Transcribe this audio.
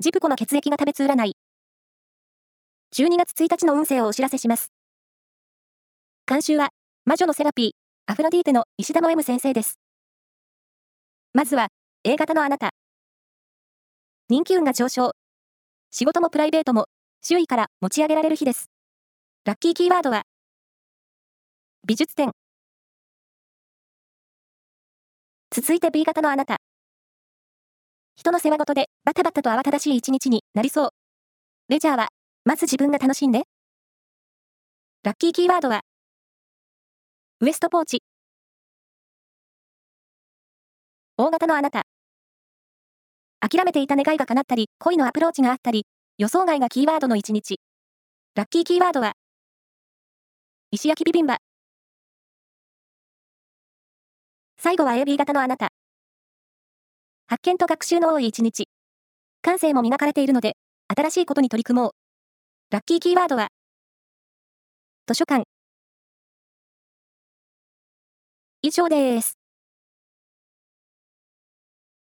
ジプコの血液が食べつ占い。12月1日の運勢をお知らせします。監修は、魔女のセラピー、アフロディーテの石田の M 先生です。まずは、A 型のあなた。人気運が上昇。仕事もプライベートも、周囲から持ち上げられる日です。ラッキーキーワードは、美術展。続いて B 型のあなた。人の世話事でバタバタと慌ただしい一日になりそう。レジャーは、まず自分が楽しんで。ラッキーキーワードは、ウエストポーチ。大型のあなた。諦めていた願いが叶ったり、恋のアプローチがあったり、予想外がキーワードの一日。ラッキーキーワードは、石焼きビビンバ。最後は AB 型のあなた。発見と学習の多い一日。感性も磨かれているので、新しいことに取り組もう。ラッキーキーワードは、図書館。以上です。